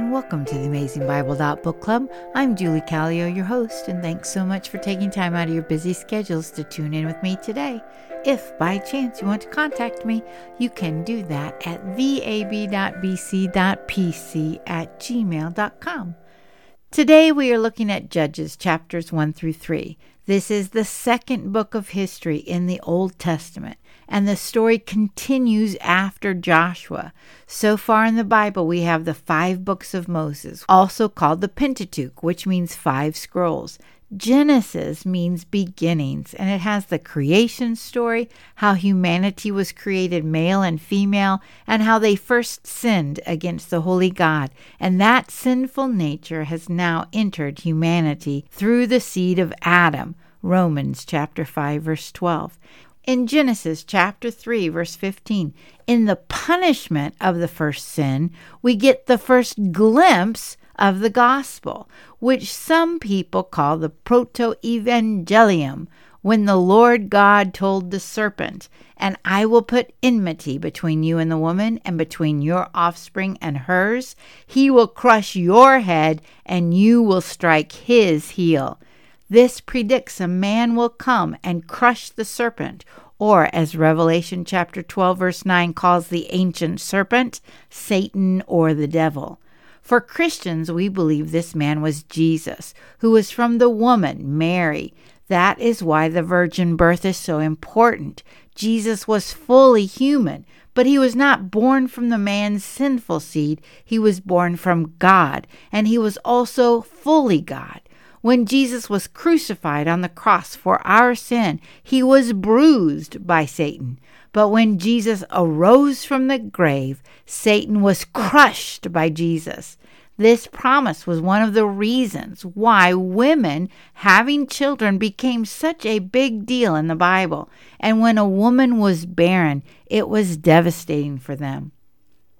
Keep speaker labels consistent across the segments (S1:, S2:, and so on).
S1: and welcome to the Amazing Bible Book Club. I'm Julie Callio, your host, and thanks so much for taking time out of your busy schedules to tune in with me today. If by chance you want to contact me, you can do that at vab.bc.pc at gmail.com. Today we are looking at Judges chapters 1 through 3. This is the second book of history in the Old Testament and the story continues after Joshua. So far in the Bible, we have the five books of Moses, also called the Pentateuch, which means five scrolls. Genesis means beginnings, and it has the creation story, how humanity was created male and female, and how they first sinned against the holy God. And that sinful nature has now entered humanity through the seed of Adam. Romans chapter 5 verse 12 in Genesis chapter 3, verse 15. In the punishment of the first sin, we get the first glimpse of the gospel, which some people call the proto evangelium, when the Lord God told the serpent, And I will put enmity between you and the woman, and between your offspring and hers. He will crush your head, and you will strike his heel. This predicts a man will come and crush the serpent, or as Revelation chapter 12 verse 9 calls the ancient serpent, Satan or the devil. For Christians, we believe this man was Jesus, who was from the woman, Mary. That is why the virgin birth is so important. Jesus was fully human, but he was not born from the man's sinful seed. He was born from God, and he was also fully God. When Jesus was crucified on the cross for our sin, he was bruised by Satan. But when Jesus arose from the grave, Satan was crushed by Jesus. This promise was one of the reasons why women having children became such a big deal in the Bible. And when a woman was barren, it was devastating for them.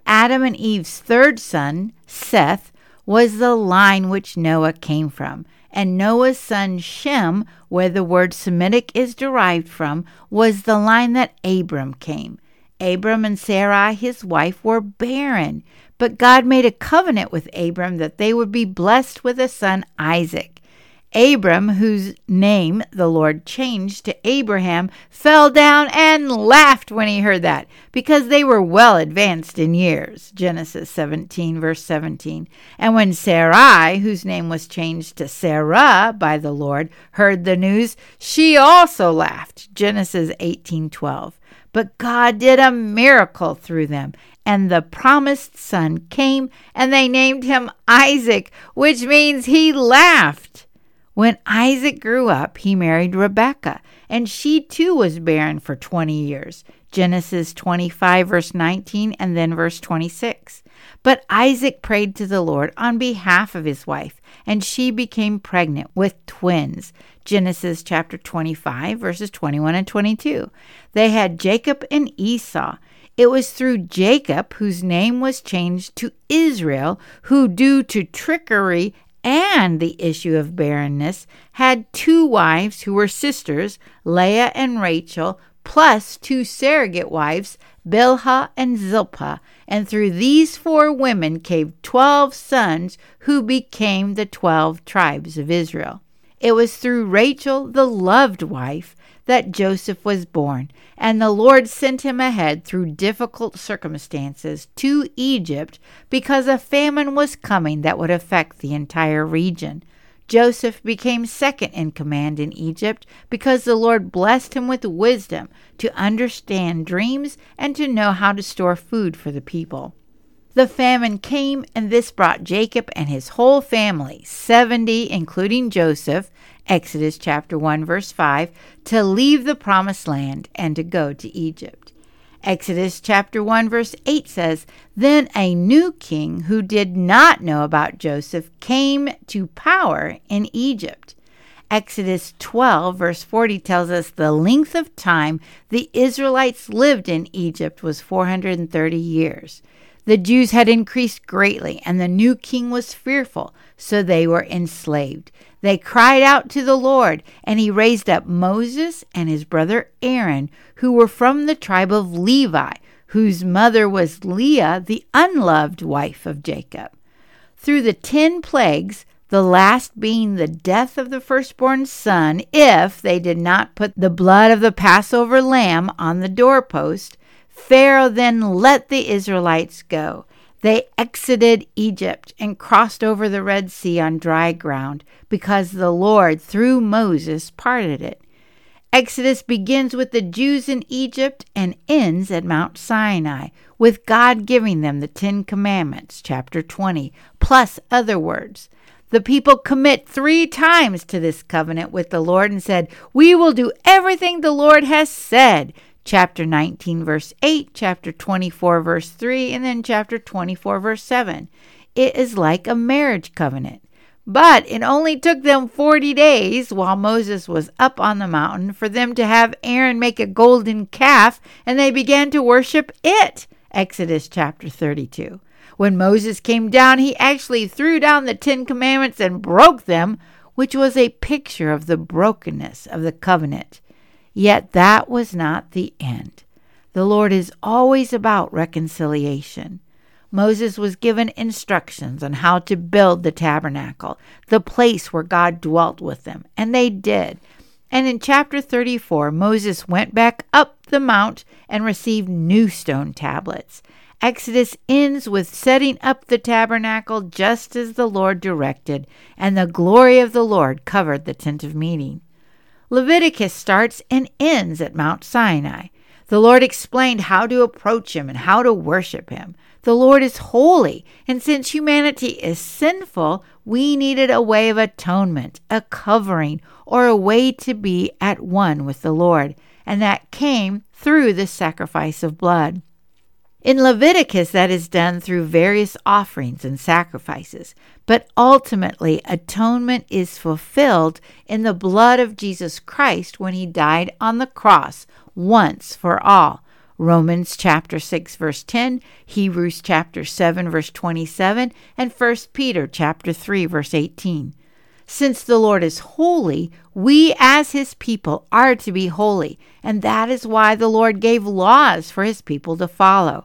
S1: Adam and Eve's third son, Seth, was the line which Noah came from and Noah's son Shem, where the word Semitic is derived from, was the line that Abram came. Abram and Sarai, his wife, were barren, but God made a covenant with Abram that they would be blessed with a son, Isaac. Abram, whose name the Lord changed to Abraham, fell down and laughed when he heard that, because they were well advanced in years. Genesis 17, verse 17. And when Sarai, whose name was changed to Sarah by the Lord, heard the news, she also laughed. Genesis 18, 12. But God did a miracle through them, and the promised son came, and they named him Isaac, which means he laughed. When Isaac grew up, he married Rebekah, and she too was barren for 20 years. Genesis 25, verse 19, and then verse 26. But Isaac prayed to the Lord on behalf of his wife, and she became pregnant with twins. Genesis chapter 25, verses 21 and 22. They had Jacob and Esau. It was through Jacob, whose name was changed to Israel, who, due to trickery and the issue of barrenness, had two wives who were sisters, Leah and Rachel, plus two surrogate wives, Bilhah and Zilpah, and through these four women came twelve sons who became the twelve tribes of Israel. It was through Rachel, the loved wife, that Joseph was born, and the Lord sent him ahead through difficult circumstances to Egypt because a famine was coming that would affect the entire region. Joseph became second in command in Egypt because the Lord blessed him with wisdom to understand dreams and to know how to store food for the people. The famine came, and this brought Jacob and his whole family, 70, including Joseph, Exodus chapter 1 verse 5, to leave the promised land and to go to Egypt. Exodus chapter 1 verse 8 says, Then a new king who did not know about Joseph came to power in Egypt. Exodus 12 verse 40 tells us the length of time the Israelites lived in Egypt was 430 years. The Jews had increased greatly, and the new king was fearful, so they were enslaved. They cried out to the Lord, and he raised up Moses and his brother Aaron, who were from the tribe of Levi, whose mother was Leah, the unloved wife of Jacob. through the ten plagues, the last being the death of the firstborn son, if they did not put the blood of the Passover lamb on the doorpost, Pharaoh then let the Israelites go. They exited Egypt and crossed over the Red Sea on dry ground because the Lord, through Moses, parted it. Exodus begins with the Jews in Egypt and ends at Mount Sinai, with God giving them the Ten Commandments, chapter 20, plus other words. The people commit three times to this covenant with the Lord and said, We will do everything the Lord has said. Chapter 19, verse 8, chapter 24, verse 3, and then chapter 24, verse 7. It is like a marriage covenant. But it only took them 40 days while Moses was up on the mountain for them to have Aaron make a golden calf, and they began to worship it. Exodus chapter 32. When Moses came down, he actually threw down the Ten Commandments and broke them, which was a picture of the brokenness of the covenant. Yet that was not the end. The Lord is always about reconciliation. Moses was given instructions on how to build the tabernacle, the place where God dwelt with them, and they did. And in chapter 34, Moses went back up the mount and received new stone tablets. Exodus ends with setting up the tabernacle just as the Lord directed, and the glory of the Lord covered the tent of meeting. Leviticus starts and ends at Mount Sinai. The Lord explained how to approach Him and how to worship Him. The Lord is holy, and since humanity is sinful, we needed a way of atonement, a covering, or a way to be at one with the Lord, and that came through the sacrifice of blood. In Leviticus, that is done through various offerings and sacrifices, but ultimately, atonement is fulfilled in the blood of Jesus Christ when he died on the cross once for all. Romans chapter 6 verse 10, Hebrews chapter 7 verse 27, and 1 Peter chapter 3 verse 18. Since the Lord is holy, we as his people are to be holy, and that is why the Lord gave laws for his people to follow.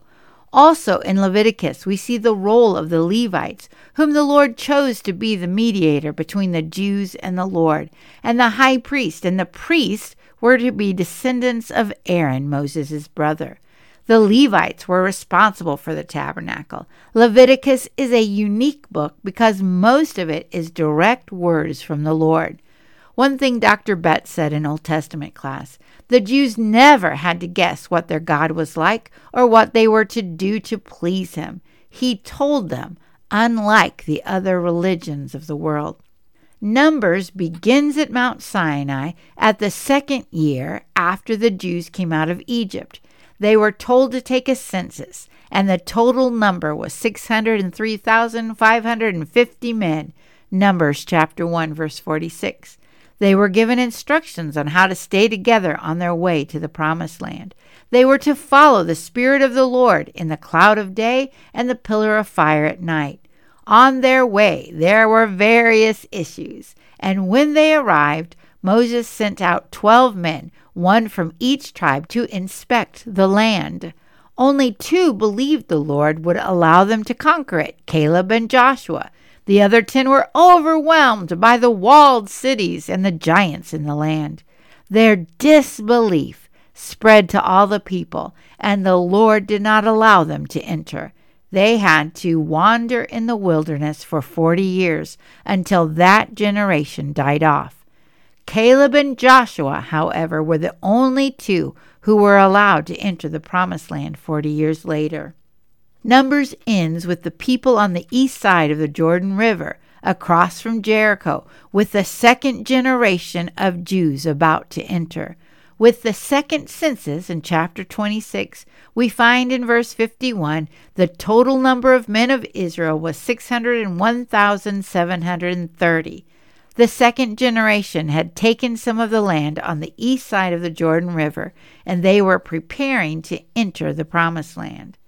S1: Also in Leviticus, we see the role of the Levites, whom the Lord chose to be the mediator between the Jews and the Lord, and the high priest and the priest were to be descendants of Aaron, Moses' brother. The Levites were responsible for the tabernacle. Leviticus is a unique book because most of it is direct words from the Lord. One thing Dr. Betts said in Old Testament class the Jews never had to guess what their God was like or what they were to do to please him. He told them, unlike the other religions of the world. Numbers begins at Mount Sinai at the second year after the Jews came out of Egypt. They were told to take a census, and the total number was 603,550 men. Numbers chapter 1 verse 46. They were given instructions on how to stay together on their way to the promised land. They were to follow the Spirit of the Lord in the cloud of day and the pillar of fire at night. On their way, there were various issues, and when they arrived, Moses sent out twelve men, one from each tribe, to inspect the land. Only two believed the Lord would allow them to conquer it Caleb and Joshua. The other ten were overwhelmed by the walled cities and the giants in the land. Their disbelief spread to all the people, and the Lord did not allow them to enter. They had to wander in the wilderness for 40 years until that generation died off. Caleb and Joshua, however, were the only two who were allowed to enter the promised land 40 years later. Numbers ends with the people on the east side of the Jordan River, across from Jericho, with the second generation of Jews about to enter. With the second census in chapter 26, we find in verse 51 the total number of men of Israel was 601,730. The second generation had taken some of the land on the east side of the Jordan River, and they were preparing to enter the promised land.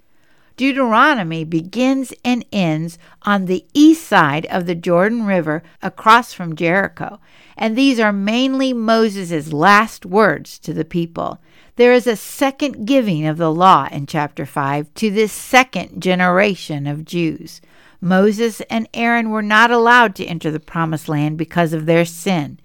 S1: Deuteronomy begins and ends on the east side of the Jordan River across from Jericho, and these are mainly Moses' last words to the people. There is a second giving of the law in chapter 5 to this second generation of Jews. Moses and Aaron were not allowed to enter the promised land because of their sin.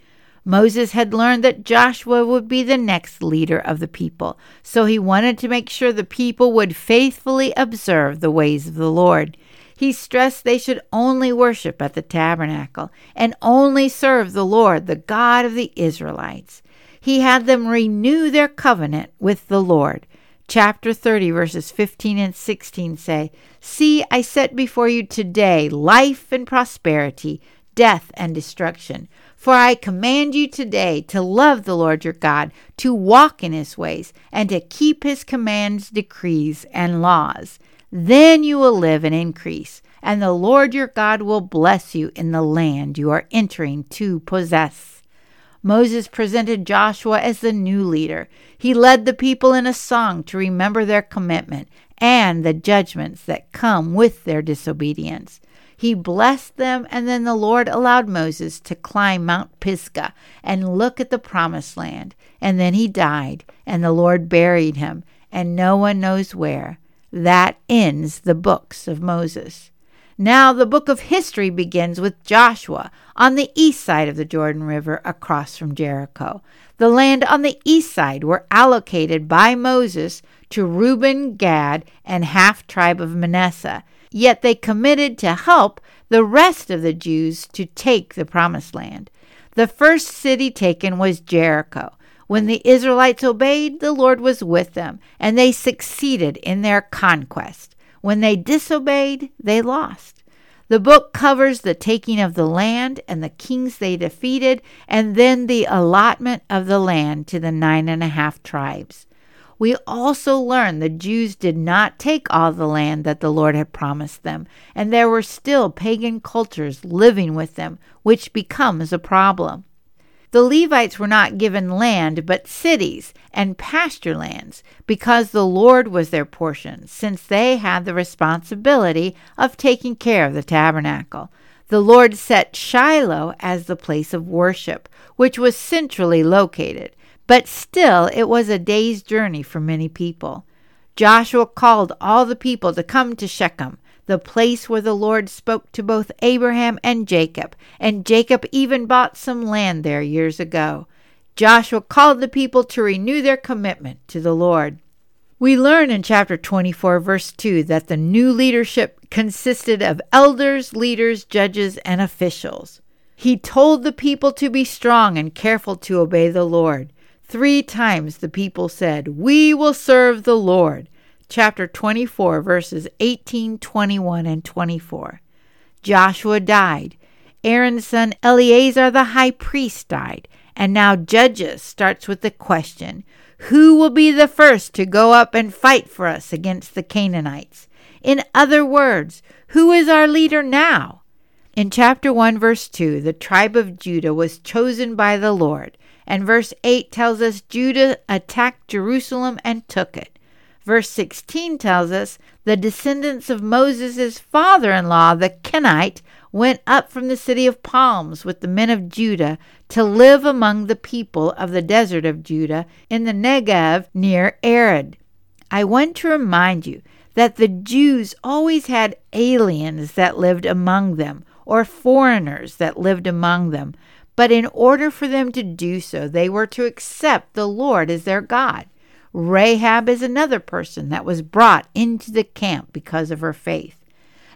S1: Moses had learned that Joshua would be the next leader of the people, so he wanted to make sure the people would faithfully observe the ways of the Lord. He stressed they should only worship at the tabernacle and only serve the Lord, the God of the Israelites. He had them renew their covenant with the Lord. Chapter 30, verses 15 and 16 say, See, I set before you today life and prosperity, death and destruction. For I command you today to love the Lord your God, to walk in his ways, and to keep his commands, decrees, and laws. Then you will live and increase, and the Lord your God will bless you in the land you are entering to possess. Moses presented Joshua as the new leader. He led the people in a song to remember their commitment and the judgments that come with their disobedience. He blessed them, and then the Lord allowed Moses to climb Mount Pisgah and look at the promised land. And then he died, and the Lord buried him, and no one knows where. That ends the books of Moses. Now, the book of history begins with Joshua on the east side of the Jordan River across from Jericho. The land on the east side were allocated by Moses to Reuben, Gad, and half tribe of Manasseh Yet they committed to help the rest of the Jews to take the promised land. The first city taken was Jericho. When the Israelites obeyed, the Lord was with them, and they succeeded in their conquest. When they disobeyed, they lost. The book covers the taking of the land and the kings they defeated, and then the allotment of the land to the nine and a half tribes we also learn the Jews did not take all the land that the Lord had promised them, and there were still pagan cultures living with them, which becomes a problem. The Levites were not given land, but cities and pasture lands, because the Lord was their portion, since they had the responsibility of taking care of the tabernacle. The Lord set Shiloh as the place of worship, which was centrally located. But still, it was a day's journey for many people. Joshua called all the people to come to Shechem, the place where the Lord spoke to both Abraham and Jacob, and Jacob even bought some land there years ago. Joshua called the people to renew their commitment to the Lord. We learn in chapter 24, verse 2, that the new leadership consisted of elders, leaders, judges, and officials. He told the people to be strong and careful to obey the Lord. Three times the people said, We will serve the Lord. Chapter 24, verses 18, 21, and 24. Joshua died. Aaron's son Eleazar the high priest died. And now Judges starts with the question Who will be the first to go up and fight for us against the Canaanites? In other words, who is our leader now? In chapter 1, verse 2, the tribe of Judah was chosen by the Lord. And verse 8 tells us Judah attacked Jerusalem and took it. Verse 16 tells us the descendants of Moses' father in law, the Kenite, went up from the city of palms with the men of Judah to live among the people of the desert of Judah in the Negev near Arad. I want to remind you that the Jews always had aliens that lived among them, or foreigners that lived among them, but in order for them to do so, they were to accept the Lord as their God. Rahab is another person that was brought into the camp because of her faith.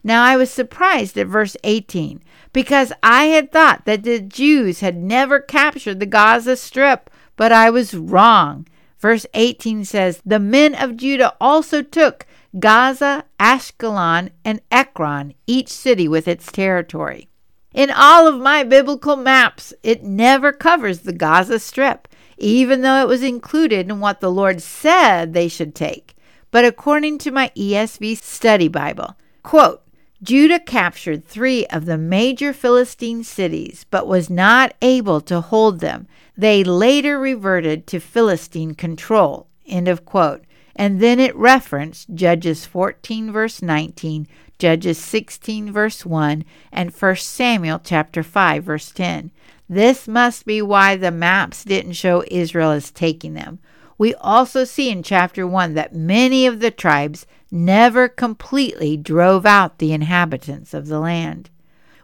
S1: Now I was surprised at verse 18 because I had thought that the Jews had never captured the Gaza Strip, but I was wrong. Verse 18 says, The men of Judah also took Gaza, Ashkelon, and Ekron, each city with its territory. In all of my biblical maps, it never covers the Gaza Strip, even though it was included in what the Lord said they should take. But according to my ESV study Bible, quote, Judah captured three of the major Philistine cities, but was not able to hold them. They later reverted to Philistine control. End of quote. And then it referenced Judges 14, verse 19, Judges 16 verse 1 and 1 Samuel chapter 5 verse 10. This must be why the maps didn't show Israel as taking them. We also see in chapter 1 that many of the tribes never completely drove out the inhabitants of the land.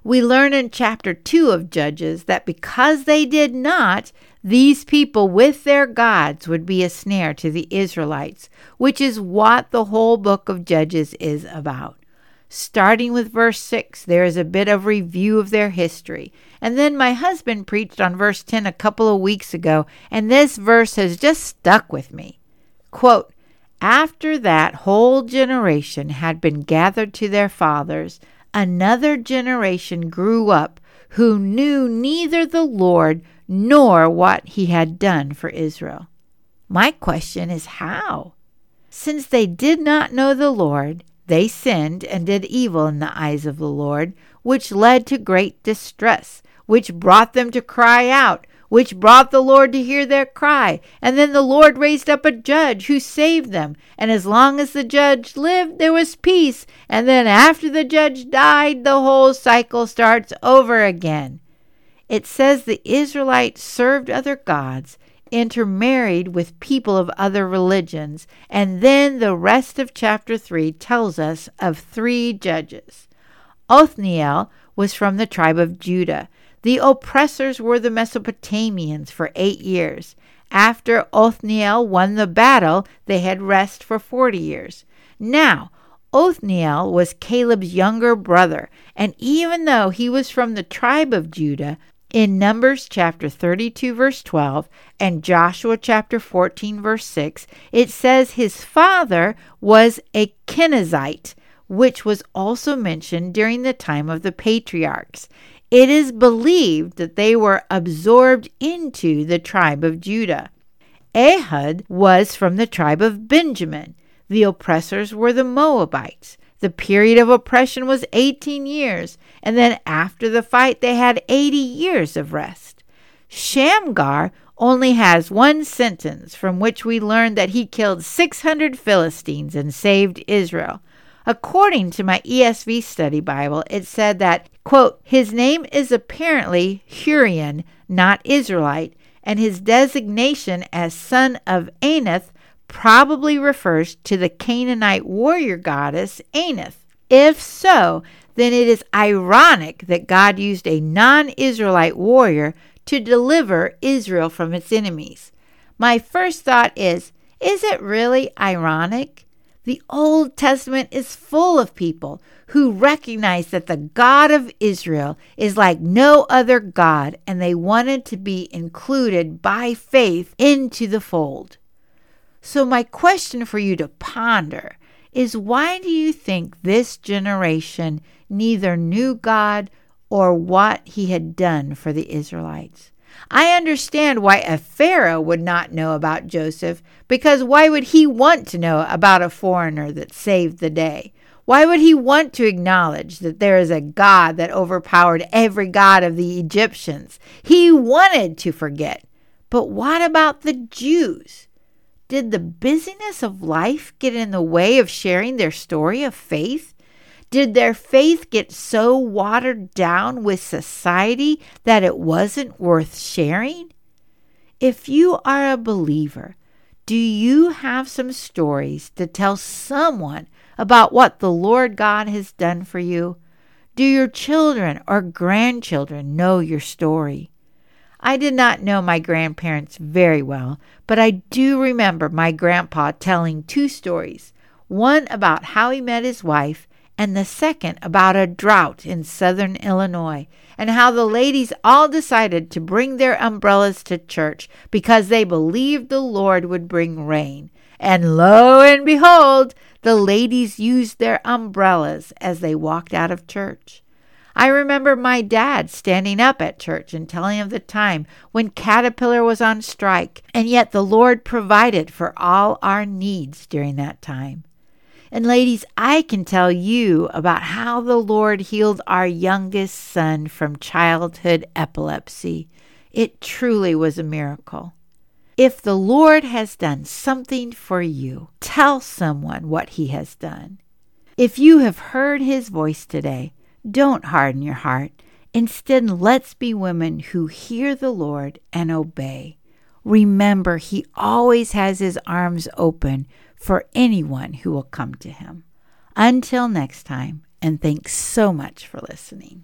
S1: We learn in chapter 2 of Judges that because they did not, these people with their gods would be a snare to the Israelites, which is what the whole book of Judges is about. Starting with verse 6, there is a bit of review of their history. And then my husband preached on verse 10 a couple of weeks ago, and this verse has just stuck with me. Quote, After that whole generation had been gathered to their fathers, another generation grew up who knew neither the Lord nor what he had done for Israel. My question is how? Since they did not know the Lord, they sinned and did evil in the eyes of the Lord, which led to great distress, which brought them to cry out, which brought the Lord to hear their cry. And then the Lord raised up a judge who saved them. And as long as the judge lived, there was peace. And then after the judge died, the whole cycle starts over again. It says the Israelites served other gods, intermarried with people of other religions, and then the rest of chapter 3 tells us of three judges. Othniel was from the tribe of Judah. The oppressors were the Mesopotamians for eight years. After Othniel won the battle, they had rest for 40 years. Now, Othniel was Caleb's younger brother, and even though he was from the tribe of Judah, in Numbers chapter 32, verse 12, and Joshua chapter 14, verse 6, it says his father was a Kenizzite, which was also mentioned during the time of the patriarchs. It is believed that they were absorbed into the tribe of Judah. Ehud was from the tribe of Benjamin. The oppressors were the Moabites. The period of oppression was 18 years, and then after the fight, they had 80 years of rest. Shamgar only has one sentence from which we learn that he killed 600 Philistines and saved Israel. According to my ESV study Bible, it said that, quote, his name is apparently Hurrian, not Israelite, and his designation as son of Anath probably refers to the Canaanite warrior goddess Anath. If so, then it is ironic that God used a non Israelite warrior to deliver Israel from its enemies. My first thought is is it really ironic? The Old Testament is full of people who recognize that the God of Israel is like no other God and they wanted to be included by faith into the fold. So, my question for you to ponder is why do you think this generation neither knew God or what he had done for the Israelites? I understand why a Pharaoh would not know about Joseph, because why would he want to know about a foreigner that saved the day? Why would he want to acknowledge that there is a God that overpowered every god of the Egyptians? He wanted to forget. But what about the Jews? Did the busyness of life get in the way of sharing their story of faith? Did their faith get so watered down with society that it wasn't worth sharing? If you are a believer, do you have some stories to tell someone about what the Lord God has done for you? Do your children or grandchildren know your story? I did not know my grandparents very well, but I do remember my grandpa telling two stories one about how he met his wife, and the second about a drought in southern Illinois, and how the ladies all decided to bring their umbrellas to church because they believed the Lord would bring rain. And lo and behold, the ladies used their umbrellas as they walked out of church. I remember my dad standing up at church and telling of the time when Caterpillar was on strike, and yet the Lord provided for all our needs during that time. And ladies, I can tell you about how the Lord healed our youngest son from childhood epilepsy. It truly was a miracle. If the Lord has done something for you, tell someone what he has done. If you have heard his voice today, don't harden your heart. Instead, let's be women who hear the Lord and obey. remember He always has His arms open for anyone who will come to Him. Until next time, and thanks so much for listening.